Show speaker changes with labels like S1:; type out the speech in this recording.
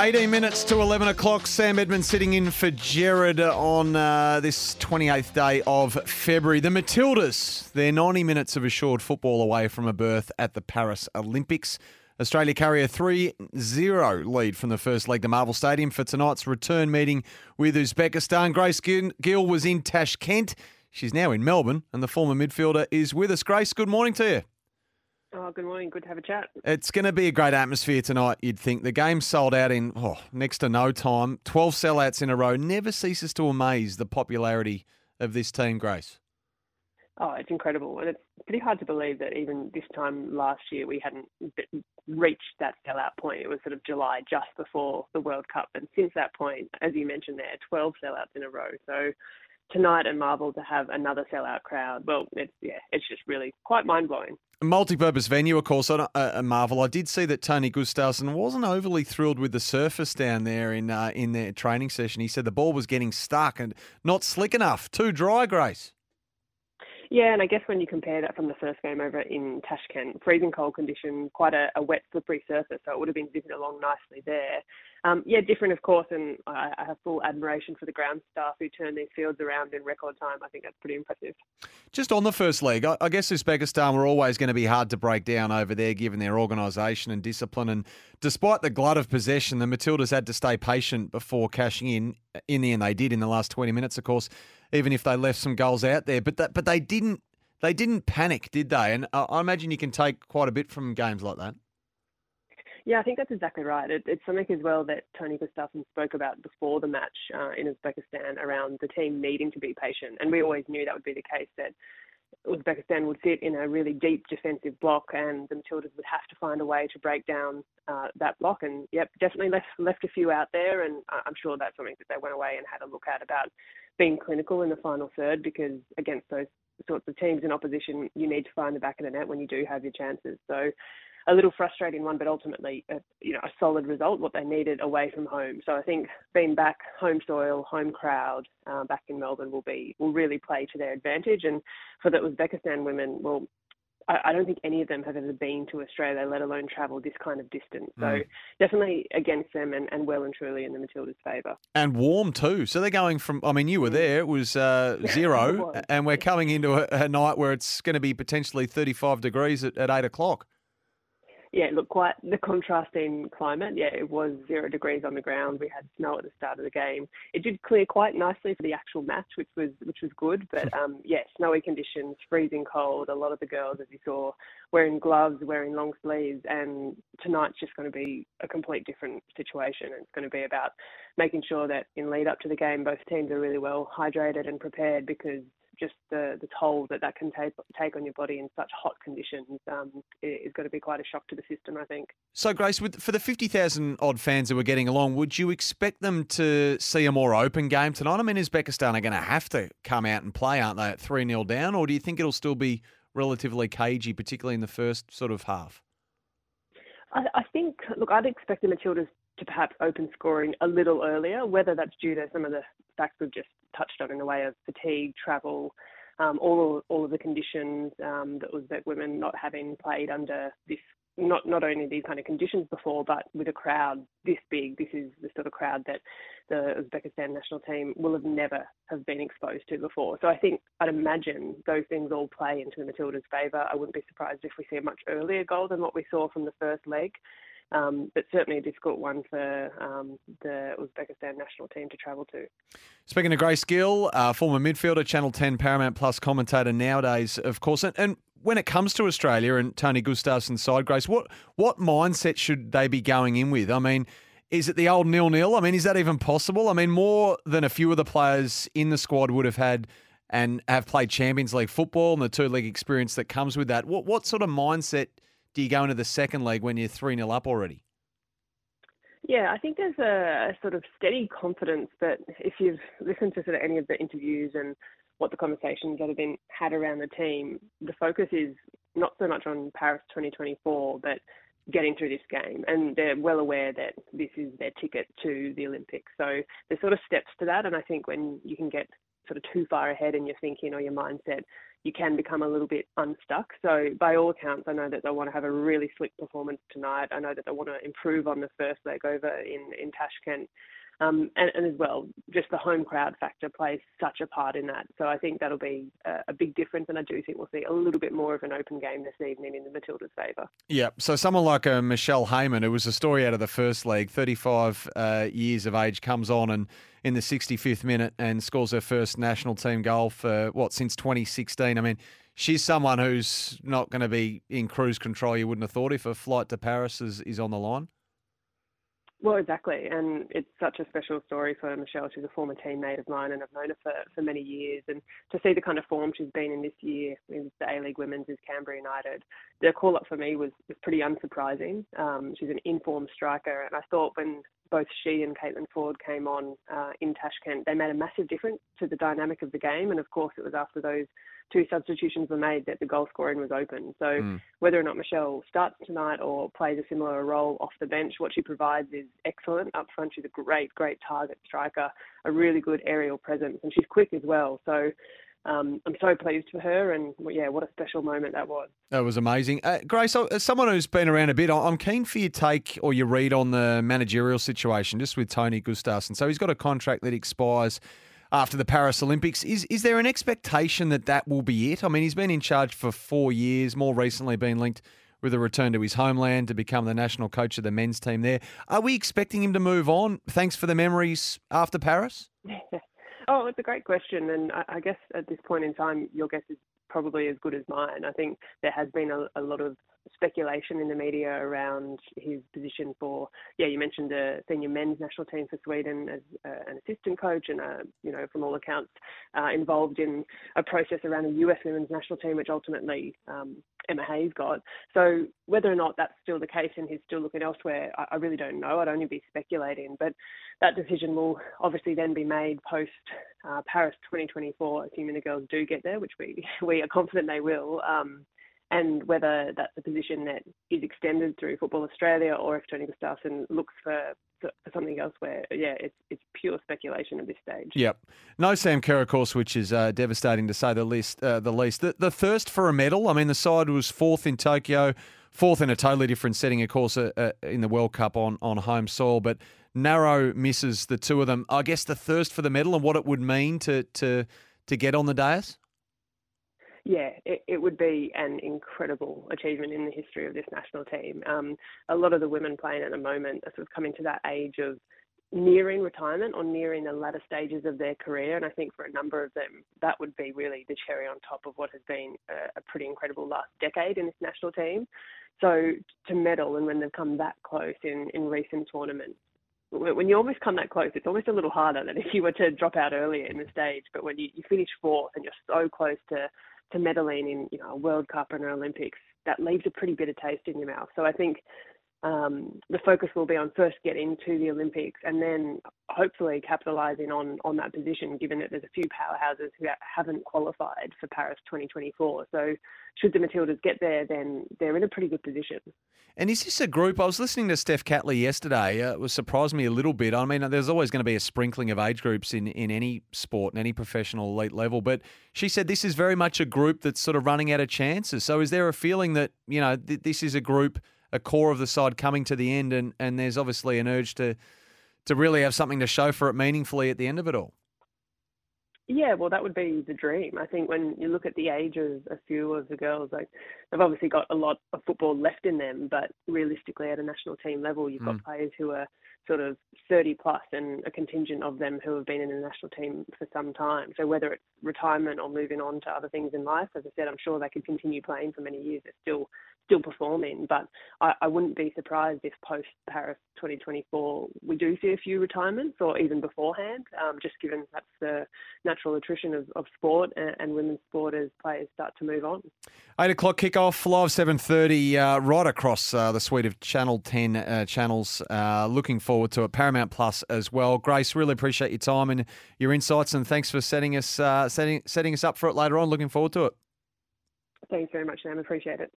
S1: 18 minutes to 11 o'clock. Sam Edmund's sitting in for Jared on uh, this 28th day of February. The Matildas, they're 90 minutes of assured football away from a berth at the Paris Olympics. Australia carry a 3 0 lead from the first leg to Marvel Stadium for tonight's return meeting with Uzbekistan. Grace Gill was in Tashkent. She's now in Melbourne, and the former midfielder is with us. Grace, good morning to you.
S2: Oh, good morning. Good to have a chat.
S1: It's going to be a great atmosphere tonight, you'd think. The game's sold out in oh, next to no time. 12 sellouts in a row. Never ceases to amaze the popularity of this team, Grace.
S2: Oh, it's incredible. And it's pretty hard to believe that even this time last year we hadn't reached that sellout point. It was sort of July just before the World Cup. And since that point, as you mentioned there, 12 sellouts in a row. So tonight at Marvel to have another sellout crowd, well, it's, yeah, it's just really quite mind blowing.
S1: Multi-purpose venue, of course, at uh, Marvel. I did see that Tony Gustavsson wasn't overly thrilled with the surface down there in uh, in their training session. He said the ball was getting stuck and not slick enough, too dry. Grace.
S2: Yeah, and I guess when you compare that from the first game over in Tashkent, freezing cold conditions, quite a, a wet, slippery surface, so it would have been zipping along nicely there. Um, yeah, different, of course, and I, I, have full admiration for the ground staff who turn these fields around in record time. I think that's pretty impressive.
S1: Just on the first leg, I, I guess Uzbekistan were always going to be hard to break down over there, given their organisation and discipline. And despite the glut of possession, the Matildas had to stay patient before cashing in. In the end, they did in the last 20 minutes, of course even if they left some goals out there. But that, but they didn't they didn't panic, did they? And I, I imagine you can take quite a bit from games like that.
S2: Yeah, I think that's exactly right. It, it's something as well that Tony Gustavsson spoke about before the match uh, in Uzbekistan around the team needing to be patient. And we always knew that would be the case, that Uzbekistan would sit in a really deep defensive block and the Matildas would have to find a way to break down uh, that block. And yep, definitely left, left a few out there. And I'm sure that's something that they went away and had a look at about being clinical in the final third because against those sorts of teams in opposition, you need to find the back of the net when you do have your chances. So a little frustrating one, but ultimately, a, you know, a solid result, what they needed away from home. So I think being back home soil, home crowd, uh, back in Melbourne will be will really play to their advantage. And for the Uzbekistan women, well, I, don't think any of them have ever been to Australia, let alone travel this kind of distance. So mm. definitely against them and, and well and truly in the Matildas' favour.
S1: And warm too. So they're going from, I mean, you were mm. there, it was uh, zero, it was. and we're coming into a, a, night where it's going to be potentially 35 degrees at, at 8 o'clock
S2: yeah, look, quite the contrasting climate. Yeah, it was zero degrees on the ground. We had snow at the start of the game. It did clear quite nicely for the actual match, which was which was good. But um, yeah, snowy conditions, freezing cold. A lot of the girls, as you saw, wearing gloves, wearing long sleeves. And tonight's just going to be a complete different situation. It's going to be about making sure that in lead up to the game, both teams are really well hydrated and prepared because just the, the toll that that can take, take on your body in such hot conditions um, is going to be quite a shock to the system, I think.
S1: So, Grace, with, for the 50,000 odd fans that were getting along, would you expect them to see a more open game tonight? I mean, Uzbekistan are going to have to come out and play, aren't they, at 3 0 down? Or do you think it'll still be relatively cagey, particularly in the first sort of half?
S2: I, I think, look, I'd expect the Matildas to perhaps open scoring a little earlier, whether that's due to some of the facts we've just touched on in the way of fatigue, travel, um, all all of the conditions um, that Uzbek women not having played under this not not only these kind of conditions before, but with a crowd this big. This is the sort of crowd that the Uzbekistan national team will have never have been exposed to before. So I think I'd imagine those things all play into the Matildas' favour. I wouldn't be surprised if we see a much earlier goal than what we saw from the first leg. Um, but certainly a difficult one for um, the Uzbekistan national team to travel to.
S1: Speaking of Grace Gill, uh, former midfielder, Channel 10 Paramount Plus commentator nowadays, of course, and, and when it comes to Australia and Tony Gustavsson's side, Grace, what what mindset should they be going in with? I mean, is it the old nil nil? I mean, is that even possible? I mean, more than a few of the players in the squad would have had and have played Champions League football and the two league experience that comes with that. What what sort of mindset do you go into the second leg when you're 3 0 up already?
S2: Yeah, I think there's a, sort of steady confidence that if you've listened to sort of any of the interviews and what the conversations that have been had around the team, the focus is not so much on Paris 2024, but getting through this game. And they're well aware that this is their ticket to the Olympics. So there's sort of steps to that. And I think when you can get too far ahead in your thinking or your mindset, you can become a little bit unstuck. So by all accounts, I know that they want to have a really slick performance tonight. I know that they want to improve on the first leg over in in Tashkent. Um, and, and, as well, just the home crowd factor plays such a part in that. So I think that'll be a, a, big difference, and I do think we'll see a little bit more of an open game this evening in the Matildas' favour.
S1: Yeah. So someone like uh, Michelle Heyman, who was a story out of the first leg, 35 uh, years of age, comes on and in the 65th minute and scores her first national team goal for what since 2016. I mean. She's someone who's not going to be in cruise control. You wouldn't have thought if a flight to Paris is, is on the line.
S2: Well, exactly, and it's such a special story for Michelle. She's a former teammate of mine, and I've known her for, for many years. And to see the kind of form she's been in this year with the A League Women's is Canberra United. The call up for me was, was pretty unsurprising. Um, she's an informed striker, and I thought when both she and Caitlin Foord came on uh, in Tashkent, they made a massive difference to the dynamic of the game. And of course, it was after those two substitutions were made that the goal scoring was open. So mm. whether or not Michelle starts tonight or plays a similar role off the bench, what she provides is excellent. Up front, she's a great, great target striker, a really good aerial presence, and she's quick as well. So um, I'm so pleased for her, and yeah, what a special moment that was.
S1: That was amazing, uh, Grace. As someone who's been around a bit, I'm keen for your take or your read on the managerial situation, just with Tony Gustavsson. So he's got a contract that expires after the Paris Olympics. Is is there an expectation that that will be it? I mean, he's been in charge for four years. More recently, been linked with a return to his homeland to become the national coach of the men's team there. Are we expecting him to move on? Thanks for the memories after Paris.
S2: oh, it's a great question, and I, guess at this point in time, your guess is probably as good as mine. I think there has been a, a lot of speculation in the media around his position for, yeah, you mentioned the senior men's national team for Sweden as uh, an assistant coach and, uh, you know, from all accounts, uh, involved in a process around the US women's national team, which ultimately um, Emma Hayes got. So whether or not that's still the case and he's still looking elsewhere, I, I really don't know. I'd only be speculating. But that decision will obviously then be made post uh, Paris 2024, assuming the girls do get there, which we we are confident they will. Um, and whether that's a position that is extended through Football Australia or if Tony Gustavsson looks for something else where, yeah, it's, it's pure speculation at this stage.
S1: Yep. No Sam Kerr, of course, which is uh, devastating to say the least. Uh, the least. The, the thirst for a medal, I mean, the side was fourth in Tokyo, fourth in a totally different setting, of course, uh, uh in the World Cup on, on home soil, but narrow misses the two of them. I guess the thirst for the medal and what it would mean to, to, to get on the dais?
S2: Yeah, it, it, would be an incredible achievement in the history of this national team. Um, a lot of the women playing at the moment are sort of coming to that age of nearing retirement or nearing the latter stages of their career. And I think for a number of them, that would be really the cherry on top of what has been a, a pretty incredible last decade in this national team. So to medal and when they've come that close in, in recent tournaments, when you almost come that close, it's almost a little harder than if you were to drop out earlier in the stage. But when you, you finish fourth and you're so close to to medaling in you know a World Cup and an Olympics, that leaves a pretty bitter taste in your mouth. So I think um, the focus will be on first getting to the Olympics and then hopefully capitalising on on that position, given that there's a few powerhouses who haven't qualified for Paris 2024. So should the Matildas get there, then they're in a pretty good position.
S1: And is this a group? I was listening to Steph Catley yesterday. Uh, it was surprised me a little bit. I mean, there's always going to be a sprinkling of age groups in, in any sport and any professional elite level. But she said this is very much a group that's sort of running out of chances. So is there a feeling that, you know, th- this is a group, a core of the side coming to the end and, and there's obviously an urge to, to really have something to show for it meaningfully at the end of it all?
S2: Yeah, well, that would be the dream. I think when you look at the age of a few of the girls, like they've obviously got a lot of football left in them, but realistically, at a national team level, you've got mm. players who are sort of 30 plus and a contingent of them who have been in the national team for some time. So whether it's retirement or moving on to other things in life, as I said, I'm sure they could continue playing for many years. They're still still performing, but I, I wouldn't be surprised if post Paris 2024 we do see a few retirements or even beforehand, um, just given that's the natural attrition of, of sport and, and, women's sport as players start to move on.
S1: Eight o'clock kickoff, live 7:30, uh, right across uh, the suite of Channel 10 uh, channels. Uh, looking forward to it. Paramount Plus as well. Grace, really appreciate your time and your insights, and thanks for setting us uh, setting setting us up for it later on. Looking forward to it.
S2: Thanks very much, Sam. Appreciate it.